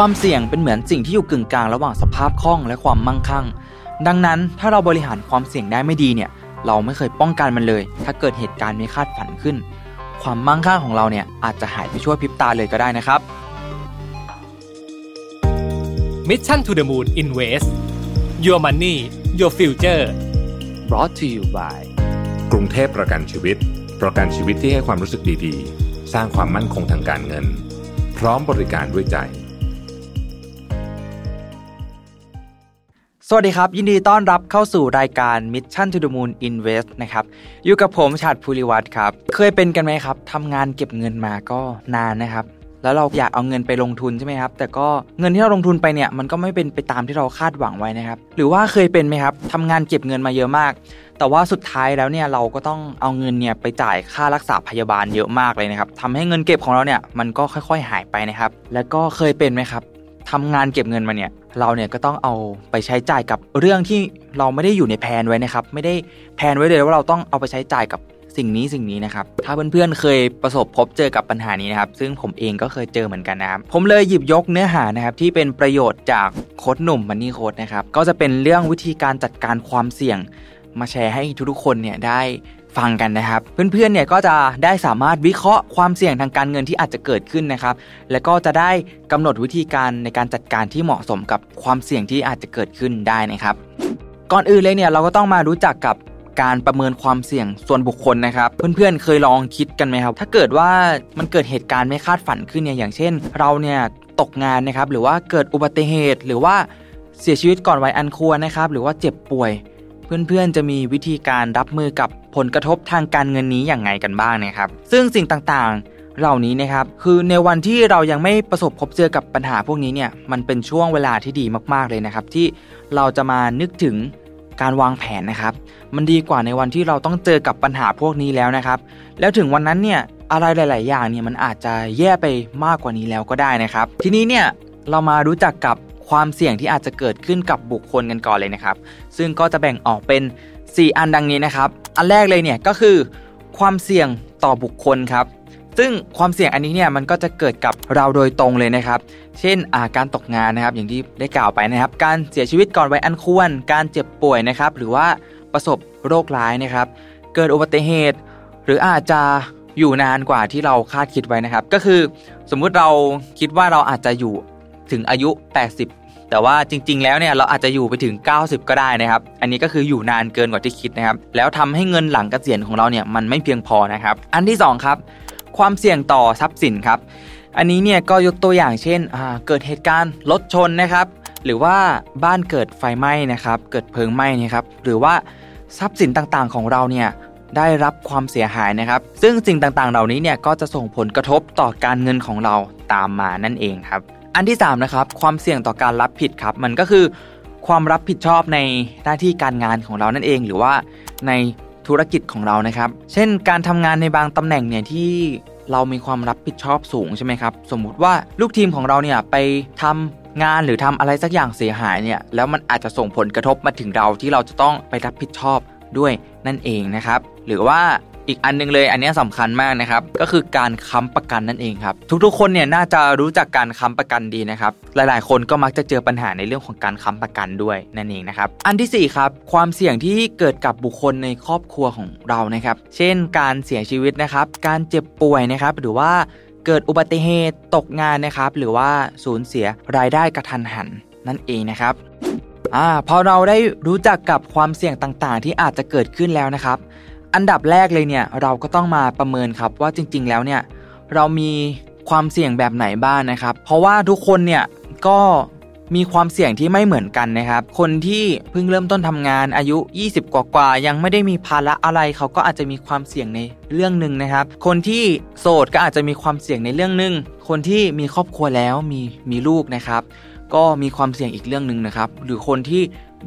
ความเสี่ยงเป็นเหมือนสิ่งที่อยู่กึ่งกลางระหว่างสภาพคล่องและความมั่งคั่ง ดังนั้นถ้าเราบริหารความเสี่ยงได้ไม่ดีเนี่ย เราไม่เคยป้องกันมันเลย ถ้าเกิดเหตุการณ์ไม่คาดฝันขึ้น ความมั่งคั่งของเราเนี่ยอาจจะหายไปชั่วพริบตาเลยก็ได้นะครับ Mission to the Moon Invest Your Money Your Future brought to you by กรุงเทพประกันชีวิต ประกันชีวิตที่ให้ความรู้สึกดีๆ สร้างความมั่นคงทางการเงิน พร้อมบริการด้วยใจ สวัสดีครับ ยินดีต้อนรับเข้าสู่รายการ Mission to the Moon Invest นะครับ อยู่กับผมชาติภูริวัตรครับ เคยเป็นกันไหมครับทำงานเก็บเงินมาก็นานนะครับ แล้วเราอยากเอาเงินไปลงทุนใช่ไหมครับ แต่ก็เงินที่เราลงทุนไปเนี่ย มันก็ไม่เป็นไปตามที่เราคาดหวังไว้นะครับ หรือว่าเคยเป็นไหมครับทำงานเก็บเงินมาเยอะมาก แต่ว่าสุดท้ายแล้วเนี่ยเราก็ต้องเอาเงินเนี่ยไปจ่ายค่ารักษาพยาบาลเยอะมากเลยนะครับทำให้เงินเก็บของเราเนี่ยมันก็ค่อย ๆ หายไปนะครับ แล้วก็เคยเป็นไหมครับ ทำงานเก็บเงินมาเนี่ยเราเนี่ยก็ต้องเอาไปใช้จ่ายกับเรื่องที่เราไม่ได้อยู่ในแผนไว้นะครับ ไม่ได้แผนไว้เลยว่าเราต้องเอาไปใช้จ่ายกับสิ่งนี้สิ่งนี้นะครับ ถ้าเพื่อนๆเคยประสบพบเจอกับปัญหานี้นะครับ ซึ่งผมเองก็เคยเจอเหมือนกันนะครับ ผมเลยหยิบยกเนื้อหานะครับที่เป็นประโยชน์จากโค้ดหนุ่มมันนี่โค้ดนะครับ ก็จะเป็นเรื่องวิธีการจัดการความเสี่ยง มาแชร์ให้ทุกๆคนเนี่ยได้ ฟังกันนะครับ เพื่อนๆเนี่ยก็จะได้สามารถวิเคราะห์ความเสี่ยงทางการเงินที่อาจจะเกิดขึ้นนะครับ แล้วก็จะได้กำหนดวิธีการในการจัดการที่เหมาะสมกับความเสี่ยงที่อาจจะเกิดขึ้นได้นะครับ ก่อนอื่นเลยเนี่ยเราก็ต้องมารู้จักกับการประเมินความเสี่ยงส่วนบุคคลนะครับ เพื่อนๆเคยลองคิดกันไหมครับ ถ้าเกิดว่ามันเกิดเหตุการณ์ไม่คาดฝันขึ้นเนี่ยอย่างเช่น เราเนี่ยตกงานนะครับหรือว่าเกิดอุบัติเหตุหรือว่าเสียชีวิตก่อนวัยอันควรนะครับ หรือว่าเจ็บป่วย เพื่อนๆ จะมีวิธีการรับมือกับผลกระทบทางการเงินนี้อย่างไงกันบ้างนะครับ ซึ่งสิ่งต่างๆ เหล่านี้นะครับคือในวันที่เรายังไม่ประสบพบเจอกับปัญหาพวกนี้เนี่ยมันเป็นช่วงเวลาที่ดีมากๆเลยนะครับ ที่เราจะมานึกถึงการวางแผนนะครับ มันดีกว่าในวันที่เราต้องเจอกับปัญหาพวกนี้แล้วนะครับ แล้วถึงวันนั้นเนี่ยอะไรหลาย ๆ อย่างเนี่ยมันอาจจะแย่ไปมากกว่านี้แล้วก็ได้นะครับ ทีนี้เนี่ยเรามารู้จักกับ ความเสี่ยงที่อาจจะเกิดขึ้นกับบุคคลกันก่อนเลยนะครับ ซึ่งก็จะแบ่งออกเป็น 4 อันดังนี้นะครับ อันแรกเลยเนี่ยก็คือ ความเสี่ยงต่อบุคคลครับ ซึ่งความเสี่ยงอันนี้เนี่ยมันก็จะเกิดกับเราโดยตรงเลยนะครับ เช่นอาการตกงานนะครับ อย่างที่ได้กล่าวไปนะครับ การเสียชีวิตก่อนวัยอันควร การเจ็บป่วยนะครับ หรือว่าประสบโรคร้ายนะครับ เกิดอุบัติเหตุ หรืออาจจะอยู่นานกว่าที่เราคาดคิดไว้นะครับ ก็คือสมมุติเราคิดว่าเราอาจจะอยู่ ถึงอายุ 80 แต่ว่าจริง ๆ แล้วเนี่ยเราอาจจะอยู่ไปถึง 90 ก็ได้นะครับ อันนี้ก็คืออยู่นานเกินกว่าที่คิดนะครับ แล้วทำให้เงินหลังเกษียณของเราเนี่ยมันไม่เพียงพอนะครับ อันที่ 2 ครับ ความเสี่ยงต่อทรัพย์สินครับ อันนี้เนี่ยก็ยกตัวอย่างเช่นเกิดเหตุการณ์รถชนนะครับ หรือว่าบ้านเกิดไฟไหม้นะครับ เกิดเพลิงไหม้นะครับ หรือว่าทรัพย์สินต่างๆ ของเราเนี่ยได้รับความเสียหายนะครับ ซึ่งสิ่งต่างๆ เหล่านี้เนี่ยก็จะส่งผลกระทบต่อการเงินของเราตามมานั่นเองครับ อันที่3นะครับความเสี่ยงต่อการรับผิดครับ มันก็คือความรับผิดชอบในหน้าที่การงานของเรานั่นเอง หรือว่าในธุรกิจของเรานะครับ เช่น การทำงานในบางตำแหน่งเนี่ยที่เรามีความรับผิดชอบสูงใช่ไหมครับ สมมุติว่าลูกทีมของเราเนี่ยไปทำงานหรือทำอะไรสักอย่างเสียหายเนี่ย แล้วมันอาจจะส่งผลกระทบมาถึงเราที่เราจะต้องไปรับผิดชอบด้วยนั่นเองนะครับ หรือว่า อีกอันนึงเลย อันนี้สำคัญมากนะครับ ก็คือการค้ำประกันนั่นเองครับ ทุกๆ คนเนี่ยน่าจะรู้จักการค้ำประกันดีนะครับ หลายๆ คนก็มักจะเจอปัญหาในเรื่องของการค้ำประกันด้วยนั่นเองนะครับ อันที่4ครับ ความเสี่ยงที่เกิดกับบุคคลในครอบครัวของเรานะครับ เช่น การเสียชีวิตนะครับ การเจ็บป่วยนะครับ หรือว่าเกิดอุบัติเหตุตกงานนะครับ หรือว่าสูญเสียรายได้กระทันหันนั่นเองนะครับอ่าพอเราได้รู้จักกับความเสี่ยงต่างๆ ที่อาจจะเกิดขึ้นแล้วนะครับ อันดับแรกเลยเนี่ยเราก็ต้องมาประเมินครับว่าจริง ๆ แล้วเนี่ยเรามีความเสี่ยงแบบไหนบ้างนะครับ เพราะว่าทุกคนเนี่ยก็มีความเสี่ยงที่ไม่เหมือนกันนะครับ คนที่เพิ่งเริ่มต้นทำงานอายุ 20 กว่าๆยังไม่ได้มีภาระอะไรเขาก็อาจจะมีความเสี่ยงในเรื่องหนึ่งนะครับ คนที่โสดก็อาจจะมีความเสี่ยงในเรื่องหนึ่งคนที่มีครอบครัวแล้วมีมีลูกนะครับ ก็มีความเสี่ยงอีกเรื่องหนึ่งนะครับ หรือคนที่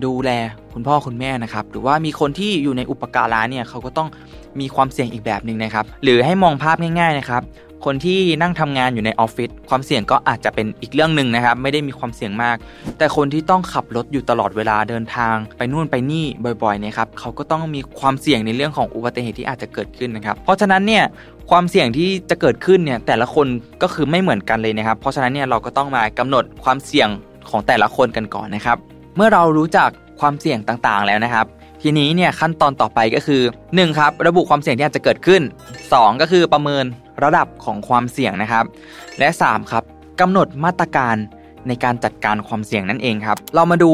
ดูแลคุณพ่อคุณแม่นะครับ หรือว่ามีคนที่อยู่ในอุปการะเนี่ยเขาก็ต้องมีความเสี่ยงอีกแบบหนึ่งนะครับ หรือให้มองภาพง่าย ๆนะครับ คนที่นั่งทำงานอยู่ในออฟฟิศความเสี่ยงก็อาจจะเป็นอีกเรื่องหนึ่งนะครับ ไม่ได้มีความเสี่ยงมาก แต่คนที่ต้องขับรถอยู่ตลอดเวลาเดินทาง ไปนู่นไปนี่บ่อยๆนะครับเขาก็ต้องมีความเสี่ยงในเรื่องของอุบัติเหตุที่อาจจะเกิดขึ้นนะครับ เพราะฉะนั้นเนี่ยความเสี่ยงที่จะเกิดขึ้นเนี่ยแต่ละคนก็คือไม่เหมือนกันเลยนะครับ เพราะฉะนั้นเนี่ยเราก็ต้องมากำหนดความเสี่ยงของแต่ละคนกันก่อนนะครับ เมื่อเรารู้จักความเสี่ยงต่างๆ แล้วนะครับ ทีนี้เนี่ยขั้นตอนต่อไปก็คือ 1 ครับ ระบุความเสี่ยงที่อาจจะเกิดขึ้น 2 ก็คือประเมินระดับของความเสี่ยงนะครับ และ 3 ครับกำหนดมาตรการในการจัดการความเสี่ยงนั่นเองครับ เรามาดู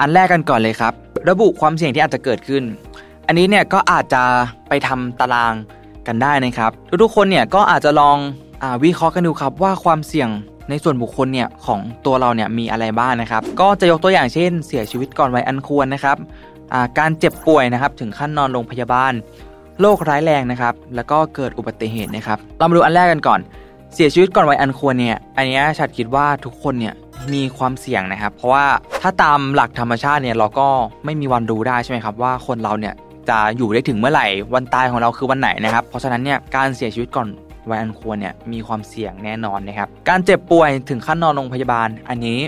อันแรกกันก่อนเลยครับ ระบุความเสี่ยงที่อาจจะเกิดขึ้น อันนี้เนี่ยก็อาจจะไปทำตารางกันได้นะครับ ทุกๆคนเนี่ยก็อาจจะลองอวิเคราะห์กันดูครับว่าความเสี่ยง ในส่วนบุคคลเนี่ยของตัวเราเนี่ยมีอะไรบ้างนะครับ ก็จะยกตัวอย่างเช่น เสียชีวิตก่อนวัยอันควรนะครับการเจ็บป่วยนะครับ ถึงขั้นนอนโรงพยาบาลโรคร้ายแรงนะครับ แล้วก็เกิดอุบัติเหตุนะครับเรามาดูอันแรกกันก่อน เสียชีวิตก่อนวัยอันควรเนี่ยอันนี้ฉัดคิดว่าทุกคนเนี่ยมีความเสี่ยงนะครับ เพราะว่าถ้าตามหลักธรรมชาติเนี่ยเราก็ไม่มีวันรู้ได้ใช่ไหมครับว่าคนเราเนี่ยจะอยู่ได้ถึงเมื่อไหร่วันตายของเราคือวันไหนนะครับ เพราะฉะนั้นเนี่ยการเสียชีวิตก่อน วัยอันควรเนี่ยมีความเสี่ยงแน่นอนนะครับ การเจ็บป่วยถึงขั้นนอนโรงพยาบาล อันนี้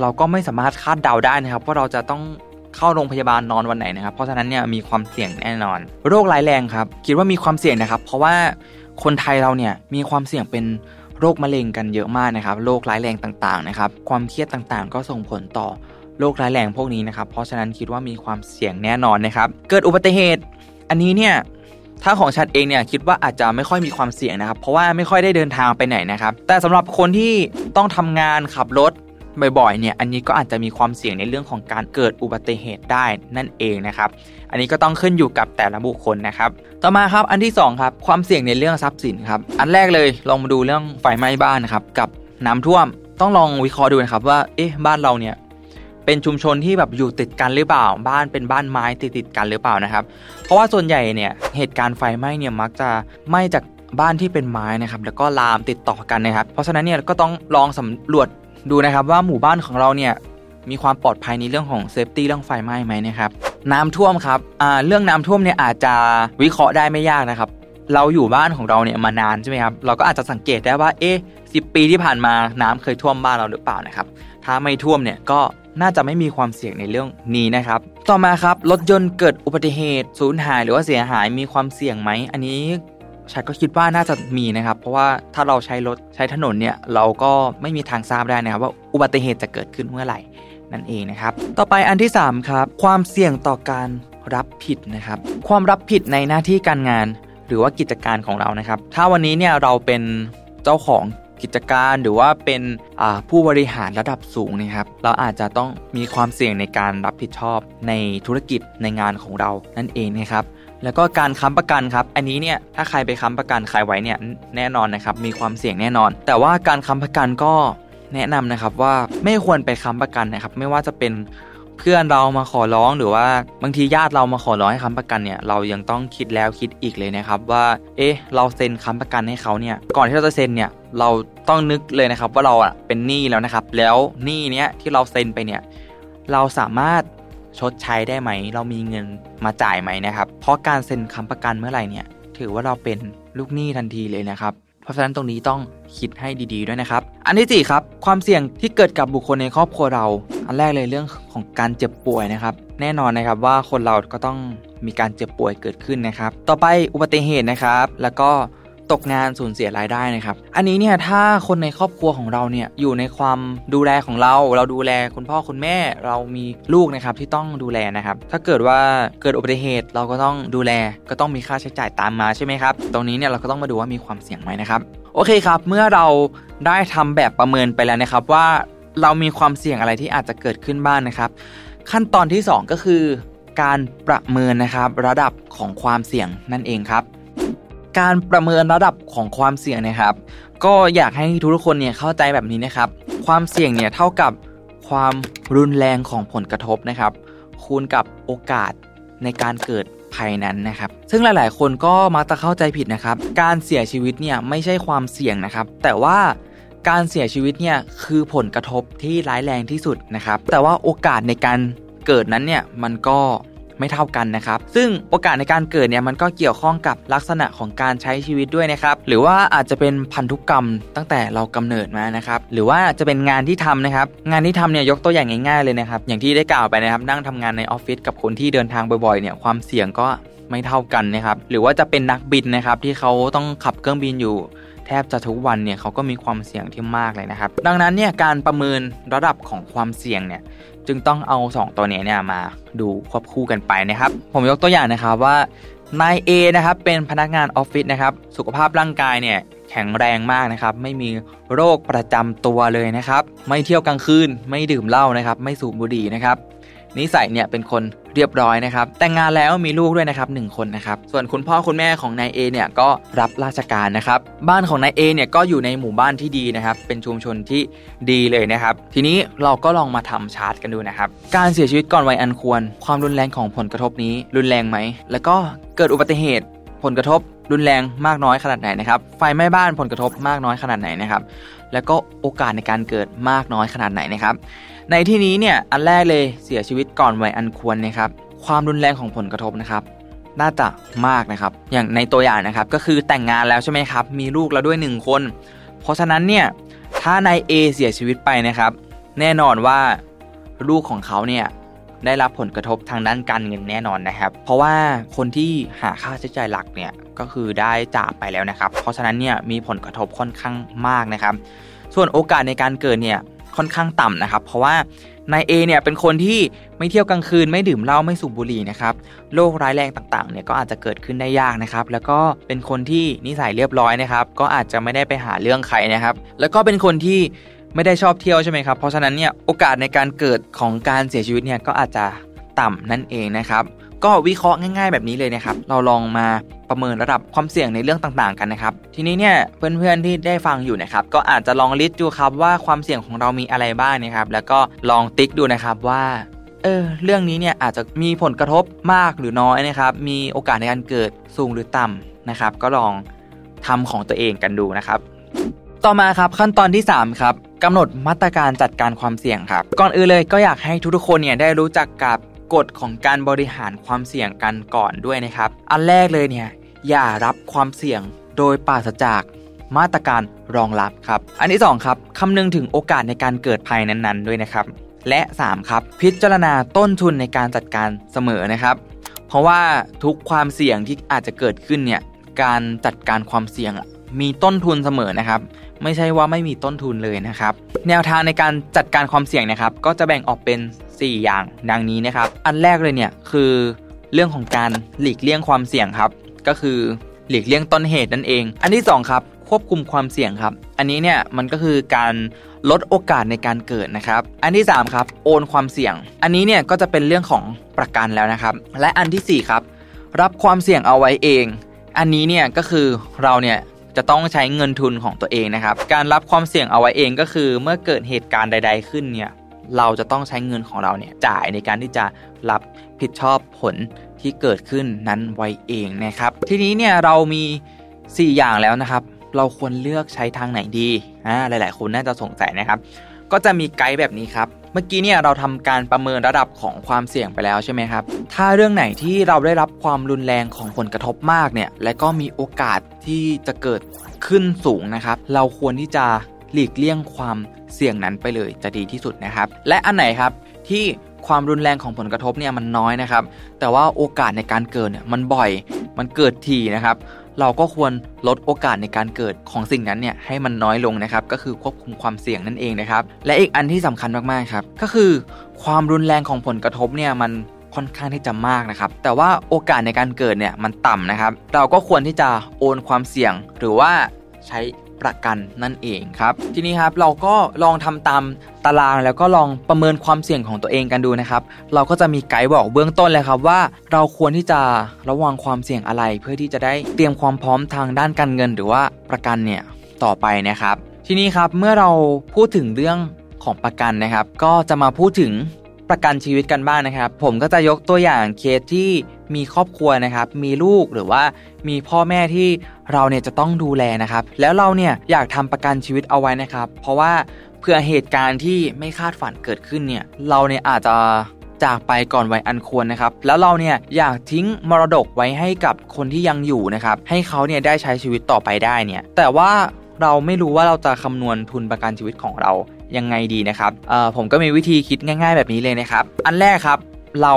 เราก็ไม่สามารถคาดเดาได้นะครับว่าเราจะต้องเข้าโรงพยาบาลนอนวันไหนนะครับ เพราะฉะนั้นเนี่ยมีความเสี่ยงแน่นอน โรคร้ายแรงครับ คิดว่ามีความเสี่ยงนะครับ เพราะว่าคนไทยเราเนี่ยมีความเสี่ยงเป็นโรคมะเร็งกันเยอะมากนะครับ โรคร้ายแรงต่างๆนะครับ ความเครียดต่างๆ ก็ส่งผลต่อโรคร้ายแรงพวกนี้นะครับ เพราะฉะนั้นคิดว่ามีความเสี่ยงแน่นอนนะครับ เกิดอุบัติเหตุ อันนี้เนี่ย ถ้าของชัดเองเนี่ยคิดว่าอาจจะไม่ค่อยมีความเสี่ยงนะครับ เพราะว่าไม่ค่อยได้เดินทางไปไหนนะครับ แต่สำหรับคนที่ต้องทำงานขับรถบ่อยๆ เนี่ย อันนี้ก็อาจจะมีความเสี่ยงในเรื่องของการเกิดอุบัติเหตุได้นั่นเองนะครับ อันนี้ก็ต้องขึ้นอยู่กับแต่ละบุคคลนะครับ ต่อมาครับ อันที่2ครับ ความเสี่ยงในเรื่องทรัพย์สินครับ อันแรกเลยลองมาดูเรื่องไฟไหม้บ้านนะครับ กับน้ำท่วม ต้องลองวิเคราะห์ดูนะครับว่า เอ๊ะ บ้านเราเนี่ย เป็นชุมชนที่แบบอยู่ติดกันหรือเปล่า บ้านเป็นบ้านไม้ติดติดกันหรือเปล่านะครับ เพราะว่าส่วนใหญ่เนี่ยเหตุการณ์ไฟไหม้เนี่ยมักจะไหม้จากบ้านที่เป็นไม้นะครับแล้วก็ลามติดต่อกันนะครับ เพราะฉะนั้นเนี่ยก็ต้องลองสำรวจดูนะครับว่าหมู่บ้านของเราเนี่ยมีความปลอดภัยในเรื่องของ safety เรื่องไฟไหม้ไหมนะครับน้ำท่วมครับอ่าเรื่องน้ำท่วมเนี่ยอาจจะวิเคราะห์ได้ไม่ยากนะครับ เราอยู่บ้านของเราเนี่ยมานานใช่ไหมครับเราก็อาจจะสังเกตได้ว่าเอ๊ะสิบปีที่ผ่านมาน้ำเคยท่วมบ้านเราหรือเปล่านะครับถ้าไม่ท่วมเนี่ยก็ น่าจะไม่มีความเสี่ยงในเรื่องนี้นะครับ ต่อมาครับรถยนต์เกิดอุบัติเหตุสูญหาย หรือว่าเสียหายมีความเสี่ยงไหมอันนี้ชัดก็คิดว่าน่าจะมีนะครับ เพราะว่าถ้าเราใช้รถใช้ถนนเนี่ยเราก็ไม่มีทางทราบได้นะครับ ว่าอุบัติเหตุจะเกิดขึ้นเมื่อไหร่นั่นเองนะครับ ต่อไปอันที่3ครับความเสี่ยงต่อการรับผิดนะครับ ความรับผิดในหน้าที่การงาน หรือว่ากิจการของเรานะครับ ถ้าวันนี้เนี่ยเราเป็นเจ้าของ กิจการหรือว่าเป็นผู้บริหารระดับสูงนะครับ เราอาจจะต้องมีความเสี่ยงในการรับผิดชอบในธุรกิจในงานของเรานั่นเองนะครับแล้วก็การค้ำประกันครับ อันนี้เนี่ยถ้าใครไปค้ำประกันใครไว้เนี่ยแน่นอนนะครับ มีความเสี่ยงแน่นอน แต่ว่าการค้ำประกันก็แนะนำนะครับว่าไม่ควรไปค้ำประกันนะครับ ไม่ว่าจะเป็น เพื่อนเรามาขอร้องหรือว่าบางทีญาติเรามาขอร้องให้ค้ำประกันเนี่ยเรายังต้องคิดแล้วคิดอีกเลยนะครับว่า เอ๊ะ เราเซ็นค้ำประกันให้เขาเนี่ยก่อนที่เราจะเซ็นเนี่ยเราต้องนึกเลยนะครับว่าเราอะเป็นหนี้แล้วนะครับ แล้วหนี้เนี้ยที่เราเซ็นไปเนี่ยเราสามารถชดใช้ได้ไหม เรามีเงินมาจ่ายไหมนะครับ เพราะการเซ็นค้ำประกันเมื่อไหร่เนี่ยถือว่าเราเป็นลูกหนี้ทันทีเลยนะครับ เพราะฉะนั้นตรงนี้ต้องคิดให้ดีๆด้วยนะครับ อันที่สี่ครับ ความเสี่ยงที่เกิดกับบุคคลในครอบครัวเรา อันแรกเลยเรื่องของการเจ็บป่วยนะครับ แน่นอนนะครับว่าคนเราก็ต้องมีการเจ็บป่วยเกิดขึ้นนะครับ ต่อไปอุบัติเหตุนะครับ แล้วก็ ตกงานสูญเสียรายได้นะครับ อันนี้เนี่ยถ้าคนในครอบครัวของเราเนี่ยอยู่ในความดูแลของเรา เราดูแลคุณพ่อคุณแม่เรามีลูกนะครับที่ต้องดูแลนะครับ ถ้าเกิดว่าเกิดอุบัติเหตุเราก็ต้องดูแลก็ต้องมีค่าใช้จ่ายตามมาใช่ไหมครับ ตรงนี้เนี่ยเราก็ต้องมาดูว่ามีความเสี่ยงไหมนะครับ โอเคครับ เมื่อเราได้ทำแบบประเมินไปแล้วนะครับว่าเรามีความเสี่ยงอะไรที่อาจจะเกิดขึ้นบ้างนนะครับ ขั้นตอนที่ 2 ก็คือ การประเมินนะครับระดับของความเสี่ยงนั่นเองครับ การประเมินระดับของความเสี่ยงนะครับ ก็อยากให้ทุกคนเนี่ยเข้าใจแบบนี้นะครับ ความเสี่ยงเนี่ยเท่ากับความรุนแรงของผลกระทบนะครับ คูณกับโอกาสในการเกิดภัยนั้นนะครับ ซึ่งหลาย ๆ คนก็มักจะเข้าใจผิดนะครับ การเสียชีวิตเนี่ยไม่ใช่ความเสี่ยงนะครับ แต่ว่าการเสียชีวิตเนี่ยคือผลกระทบที่ร้ายแรงที่สุดนะครับ แต่ว่าโอกาสในการเกิดนั้นเนี่ยมันก็ ไม่เท่ากันนะครับ ซึ่งโอกาสในการเกิดเนี่ยมันก็เกี่ยวข้องกับลักษณะของการใช้ชีวิตด้วยนะครับ หรือว่าอาจจะเป็นพันธุกรรมตั้งแต่เรากำเนิดมานะครับ หรือว่าจะเป็นงานที่ทำนะครับ งานที่ทำเนี่ยยกตัวอย่างง่ายๆเลยนะครับ อย่างที่ได้กล่าวไปนะครับ นั่งทำงานในออฟฟิศกับคนที่เดินทางบ่อยๆเนี่ยความเสี่ยงก็ไม่เท่ากันนะครับ หรือว่าจะเป็นนักบินนะครับที่เขาต้องขับเครื่องบินอยู่ แทบจะทุกวันเนี่ยเขาก็มีความเสี่ยงที่มากเลยนะครับ ดังนั้นเนี่ยการประเมินระดับของความเสี่ยงเนี่ยจึงต้องเอา 2 ตัวนี้เนี่ยมาดูควบคู่กันไปนะครับ ผมยกตัวอย่างนะครับว่านายเอนะครับเป็นพนักงานออฟฟิศนะครับสุขภาพร่างกายเนี่ยแข็งแรงมากนะครับไม่มีโรคประจำตัวเลยนะครับ ไม่เที่ยวกลางคืน ไม่ดื่มเหล้านะครับ ไม่สูบบุหรี่นะครับ นิสัยเนี่ยเป็นคนเรียบร้อยนะครับแต่งงานแล้วมีลูกด้วยนะครับหคนนะครับส่วนคุณพ่อคุณแม่ของนายเอเนี่ยก็รับราชการนะครับบ้านของนายเอเนี่ยก็อยู่ในหมู่บ้านที่ดีนะครับเป็นชุมชนที่ดีเลยนะครับทีนี้เราก็ลองมาทำชาร์ตกันดูนะครับการเสียชีวิตก่อนวัยอันควร ความรุนแรงของผลกระทบนี้รุนแรงไหมแล้วก็เกิดอุบัติเหตุผลกระทบรุนแรงมากน้อยขนาดไหนนะครับ ไฟไหม้บ้านผลกระทบมากน้อยขนาดไหนนะครับ แล้วก็โอกาสในการเกิดมากน้อยขนาดไหนนะครับ ในที่นี้เนี่ยอันแรกเลยเสียชีวิตก่อนวัยอันควรนะครับความรุนแรงของผลกระทบนะครับน่าจะมากนะครับ อย่างในตัวอย่างนะครับก็คือแต่งงานแล้วใช่ไหมครับ มีลูกแล้วด้วย 1 คน เพราะฉะนั้นเนี่ยถ้านายเอเสียชีวิตไปนะครับ แน่นอนว่าลูกของเขาเนี่ยได้รับผลกระทบทางด้านการเงินแน่นอนนะครับ เพราะว่าคนที่หาค่าใช้จ่ายหลักเนี่ยก็คือได้จากไปแล้วนะครับ เพราะฉะนั้นเนี่ยมีผลกระทบค่อนข้างมากนะครับ ส่วนโอกาสในการเกิดเนี่ย ค่อนข้างต่ำนะครับ เพราะว่านายเอเนี่ยเป็นคนที่ไม่เที่ยวกลางคืนไม่ดื่มเหล้าไม่สูบบุหรี่นะครับโรคร้ายแรงต่างๆเนี่ยก็อาจจะเกิดขึ้นได้ยากนะครับแล้วก็เป็นคนที่นิสัยเรียบร้อยนะครับก็อาจจะไม่ได้ไปหาเรื่องใครนะครับ แล้วก็เป็นคนที่ไม่ได้ชอบเที่ยวใช่ไหมครับเพราะฉะนั้นเนี่ยโอกาสในการเกิดของการเสียชีวิตเนี่ยก็อาจจะต่ำนั่นเองนะครับก็วิเคราะห์ง่าย ๆ แบบนี้เลยนะครับ เราลองมาประเมินระดับความเสี่ยงในเรื่องต่างๆ กันนะครับ ทีนี้เนี่ยเพื่อนๆที่ได้ฟังอยู่นะครับ ก็อาจจะลองลิสต์ดูครับว่าความเสี่ยงของเรามีอะไรบ้างนะครับ แล้วก็ลองติ๊กดูนะครับว่าเออเรื่องนี้เนี่ยอาจจะมีผลกระทบมากหรือน้อยนะครับ มีโอกาสในการเกิดสูงหรือต่ำนะครับ ก็ลองทำของตัวเองกันดูนะครับ ต่อมาครับขั้นตอนที่ 3 ครับกำหนดมาตรการจัดการความเสี่ยงครับ ก่อนอื่นเลยก็อยากให้ทุกๆคนเนี่ยได้รู้จักกับ กฎของการบริหารความเสี่ยงกันก่อนด้วยนะครับ อันแรกเลยเนี่ยอย่ารับความเสี่ยงโดยปราศจากมาตรการรองรับครับ อันที่2ครับคำนึงถึงโอกาสในการเกิดภัยนั้นๆ ด้วยนะครับ และ 3 ครับ พิจารณาต้นทุนในการจัดการเสมอนะครับ เพราะว่าทุกความเสี่ยงที่อาจจะเกิดขึ้นเนี่ยการจัดการความเสี่ยงมีต้นทุนเสมอนะครับ ไม่ใช่ว่าไม่มีต้นทุนเลยนะครับ แนวทางในการจัดการความเสี่ยงนะครับ ก็จะแบ่งออกเป็น 4 อย่างดังนี้นะครับ อันแรกเลยเนี่ยคือเรื่องของการหลีกเลี่ยงความเสี่ยงครับ ก็คือหลีกเลี่ยงต้นเหตุนั่นเอง อันที่2ครับควบคุมความเสี่ยงครับ อันนี้เนี่ยมันก็คือการลดโอกาสในการเกิดนะครับ อันที่ 3 ครับ โอนความเสี่ยง อันนี้เนี่ยก็จะเป็นเรื่องของประกันแล้วนะครับ และอันที่ 4 ครับ รับความเสี่ยงเอาไว้เอง อันนี้เนี่ยก็คือเราเนี่ย จะต้องใช้เงินทุนของตัวเองนะครับ การรับความเสี่ยงเอาไว้เองก็คือ เมื่อเกิดเหตุการณ์ใด ๆ ขึ้นเนี่ยเราจะต้องใช้เงินของเราเนี่ยจ่ายในการที่จะรับผิดชอบผลที่เกิดขึ้นนั้นไว้เองนะครับ ทีนี้เนี่ยเรามี 4 อย่างแล้วนะครับ เราควรเลือกใช้ทางไหนดีอ่าหลาย ๆ คนน่าจะสงสัยนะครับ ก็จะมีไกด์แบบนี้ครับ เมื่อกี้เนี่ยเราทำการประเมินระดับของความเสี่ยงไปแล้วใช่ไหมครับ ถ้าเรื่องไหนที่เราได้รับความรุนแรงของผลกระทบมากเนี่ย และก็มีโอกาสที่จะเกิดขึ้นสูงนะครับ เราควรที่จะหลีกเลี่ยงความเสี่ยงนั้นไปเลยจะดีที่สุดนะครับ และอันไหนครับที่ความรุนแรงของผลกระทบเนี่ยมันน้อยนะครับ แต่ว่าโอกาสในการเกิดเนี่ยมันบ่อย มันเกิดทีนะครับ เราก็ควรลดโอกาสในการเกิดของสิ่งนั้นเนี่ยให้มันน้อยลงนะครับ ก็คือควบคุมความเสี่ยงนั่นเองนะครับ และอีกอันที่สำคัญมากๆครับก็คือความรุนแรงของผลกระทบเนี่ยมันค่อนข้างที่จะมากนะครับ แต่ว่าโอกาสในการเกิดเนี่ยมันต่ำนะครับ เราก็ควรที่จะโอนความเสี่ยงหรือว่าใช้ ประกันนั่นเองครับ ทีนี้ครับเราก็ลองทำตามตารางแล้วก็ลองประเมินความเสี่ยงของตัวเองกันดูนะครับ เราก็จะมีไกด์บอกเบื้องต้นเลยครับว่า เราควรที่จะระวังความเสี่ยงอะไร เพื่อที่จะได้เตรียมความพร้อมทางด้านการเงิน หรือว่าประกันเนี่ยต่อไปนะครับ ทีนี้ครับเมื่อเราพูดถึงเรื่องของประกันนะครับ ก็จะมาพูดถึง ประกันชีวิตกันบ้างนะครับ ผมก็จะยกตัวอย่างเคสที่มีครอบครัวนะครับ มีลูกหรือว่ามีพ่อแม่ที่เราเนี่ยจะต้องดูแลนะครับ แล้วเราเนี่ยอยากทำประกันชีวิตเอาไว้นะครับ เพราะว่าเพื่อเหตุการณ์ที่ไม่คาดฝันเกิดขึ้นเนี่ยเราเนี่ยอาจจะจากไปก่อนวัยอันควรนะครับ แล้วเราเนี่ยอยากทิ้งมรดกไว้ให้กับคนที่ยังอยู่นะครับ ให้เขาเนี่ยได้ใช้ชีวิตต่อไปได้เนี่ย แต่ว่าเราไม่รู้ว่าเราจะคำนวณทุนประกันชีวิตของเรา ยังไงดีนะครับผมก็มีวิธีคิดง่าย ๆ แบบนี้เลยนะครับ อันแรกครับ เรา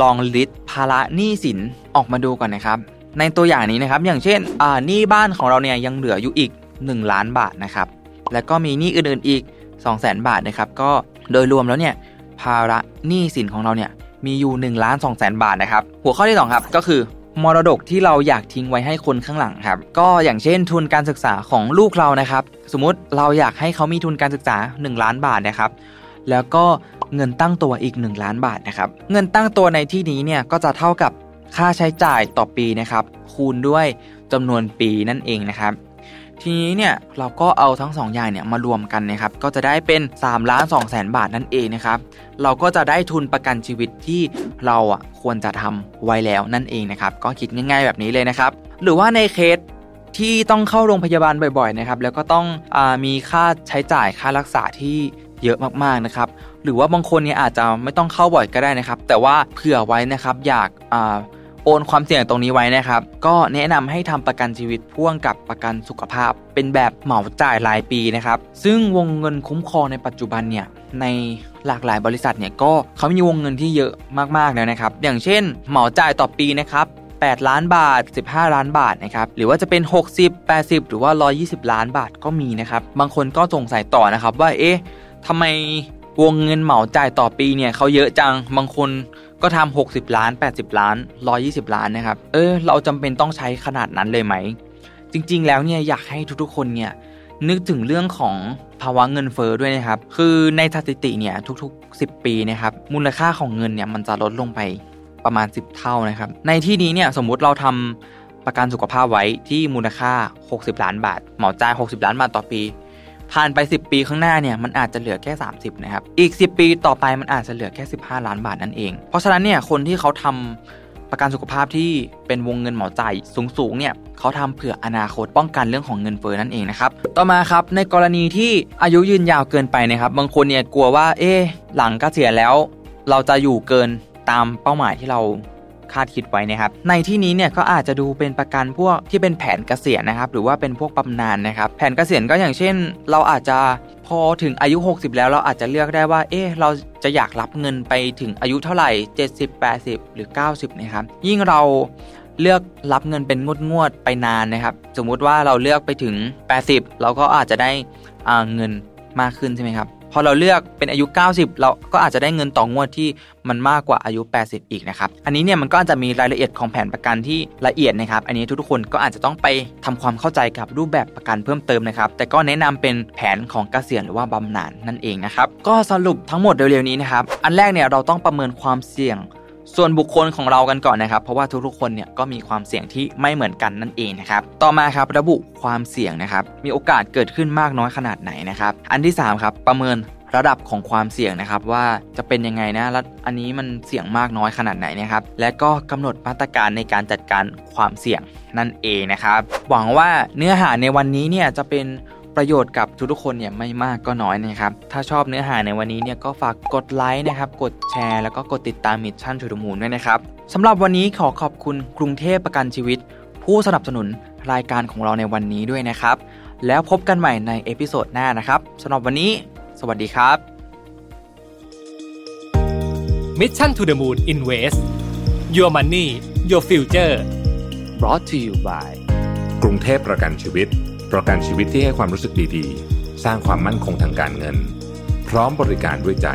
ลองลิสต์ภาระหนี้สินออกมาดูก่อนนะครับ ในตัวอย่างนี้นะครับ อย่างเช่นหนี้บ้านของเราเนี่ยยังเหลืออยู่อีก 1 ล้านบาทนะครับ แล้วก็มีหนี้อื่นๆอีก 2 0 0 0 0 0 บาทนะครับ ก็โดยรวมแล้วเนี่ยภาระหนี้สินของเราเนี่ยมีอยู่1ล้าน2แสนบาทนะครับ หัวข้อที่ 2 ครับ ก็คือ มรดกที่เราอยากทิ้งไว้ให้คนข้างหลังครับ ก็อย่างเช่นทุนการศึกษาของลูกเรานะครับ สมมุติเราอยากให้เขามีทุนการศึกษา 1 ล้านบาทนะครับ แล้วก็เงินตั้งตัวอีก 1 ล้านบาทนะครับ เงินตั้งตัวในที่นี้เนี่ยก็จะเท่ากับค่าใช้จ่ายต่อปีนะครับ คูณด้วยจำนวนปีนั่นเองนะครับ ทีนี้เนี่ยเราก็เอาทั้ง 2 อย่างเนี่ยมารวมกันนะครับก็จะได้เป็น3ล้าน2แสนบาทนั่นเองนะครับเราก็จะได้ทุนประกันชีวิตที่เราอะควรจะทำไว้แล้วนั่นเองนะครับก็คิดง่ายๆแบบนี้เลยนะครับ หรือว่าในเคสที่ต้องเข้าโรงพยาบาลบ่อยๆนะครับแล้วก็ต้องอมีค่าใช้จ่ายค่ารักษาที่เยอะมากๆนะครับหรือว่าบางคนเนี่ยอาจจะไม่ต้องเข้าบ่อยก็ได้นะครับ แต่ว่าเผื่อไว้นะครับอยากอ่า โอนความเสี่ยงตรงนี้ไว้นะครับ ก็แนะนำให้ทำประกันชีวิตพ่วงกับประกันสุขภาพ เป็นแบบเหมาจ่ายรายปีนะครับ ซึ่งวงเงินคุ้มครองในปัจจุบันเนี่ยในหลากหลายบริษัทเนี่ยก็เขามีวงเงินที่เยอะมากๆแล้วนะครับ อย่างเช่น เหมาจ่ายต่อปีนะครับ8 ล้านบาท 15 ล้านบาทนะครับ หรือว่าจะเป็น 60 80 หรือว่า 120 ล้านบาทก็มีนะครับ บางคนก็สงสัยต่อนะครับว่า เอ๊ะทำไมวงเงินเหมาจ่ายต่อปีเนี่ยเขาเยอะจัง บางคน ก็ทำ60 ล้าน 80 ล้าน 120 ล้านนะครับ เออ เราจำเป็นต้องใช้ขนาดนั้นเลยไหม จริง ๆ แล้วเนี่ยอยากให้ทุกๆ คนเนี่ยนึกถึงเรื่องของภาวะเงินเฟอ้อด้วยนะครับ คือในสถิติเนี่ยทุกๆ 10 ปีนะครับ มูลค่าของเงินเนี่ยมันจะลดลงไปประมาณ 10 เท่านะครับ ในที่นี้เนี่ยสมมุติเราทำประกันสุขภาพไว้ที่มูลค่า 60 ล้านบาท เหมาจ่าย 60 ล้านบาทต่อปี ผ่านไป 10 ปีข้างหน้าเนี่ยมันอาจจะเหลือแค่ 30นะครับอีก 10 ปีต่อไปมันอาจจะเหลือแค่ 15 ล้านบาทนั่นเอง เพราะฉะนั้นเนี่ยคนที่เขาทำประกันสุขภาพที่เป็นวงเงินเหมาจ่ายสูงๆเนี่ยเขาทำเผื่ออนาคตป้องกันเรื่องของเงินเฟ้อนั่นเองนะครับต่อมาครับในกรณีที่อายุยืนยาวเกินไปนะครับบางคนเนี่ยกลัวว่าเอ๊หลังกเกษียณแล้ว เราจะอยู่เกินตามเป้าหมายที่เรา คาดคิดไว้นะครับ ในที่นี้เนี่ยก็อาจจะดูเป็นประกันพวกที่เป็นแผนเกษียณนะครับ หรือว่าเป็นพวกบำนาญนะครับ แผนเกษียณก็อย่างเช่น เราอาจจะพอถึงอายุ 60 แล้วเราอาจจะเลือกได้ว่า เอ๊ะเราจะอยากรับเงินไปถึงอายุเท่าไหร่ 70 80 หรือ 90 นะครับ ยิ่งเราเลือกรับเงินเป็นงวดงวดๆไปนานนะครับ สมมุติว่าเราเลือกไปถึง 80 เราก็อาจจะได้เงินมากขึ้นใช่ไหมครับ พอเราเลือกเป็นอายุ 90 เราก็อาจจะได้เงินต่องวดที่มันมากกว่าอายุ 80 อีกนะครับ อันนี้เนี่ยมันก็อาจจะมีรายละเอียดของแผนประกันที่ละเอียดนะครับ อันนี้ทุกๆคนก็อาจจะต้องไปทำความเข้าใจกับรูปแบบประกันเพิ่มเติมนะครับ แต่ก็แนะนำเป็นแผนของเกษียณหรือว่าบำนาญนั่นเองนะครับ ก็สรุปทั้งหมดเร็วๆนี้นะครับ อันแรกเนี่ยเราต้องประเมินความเสี่ยง ส่วนบุคคลของเรากันก่อนนะครับ เพราะว่าทุกๆคนเนี่ยก็มีความเสี่ยงที่ไม่เหมือนกันนั่นเองนะครับต่อมาครับระบุความเสี่ยงนะครับมีโอกาสเกิดขึ้นมากน้อยขนาดไหนนะครับอันที่3ครับประเมินระดับของความเสี่ยงนะครับว่าจะเป็นยังไงนะแล้วอันนี้มันเสี่ยงมากน้อยขนาดไหนนะครับ และก็กำหนดมาตรการในการจัดการความเสี่ยงนั่นเองนะครับ หวังว่าเนื้อหาในวันนี้เนี่ยจะเป็น ประโยชน์กับทุกๆคนเนี่ยไม่มากก็น้อยนะครับ ถ้าชอบเนื้อหาในวันนี้เนี่ยก็ฝากกดไลค์นะครับ กดแชร์ แล้วก็กดติดตาม Mission To The Moon ด้วยนะครับสำหรับวันนี้ขอขอบคุณกรุงเทพประกันชีวิต ผู้สนับสนุนรายการของเราในวันนี้ด้วยนะครับ แล้วพบกันใหม่ในเอพิโซดหน้านะครับสำหรับวันนี้ สวัสดีครับ Mission to the Moon Invest Your Money Your Future brought to you by กรุงเทพประกันชีวิต ประกันชีวิตที่ให้ความรู้สึกดีๆ สร้างความมั่นคงทางการเงิน พร้อมบริการด้วยใจ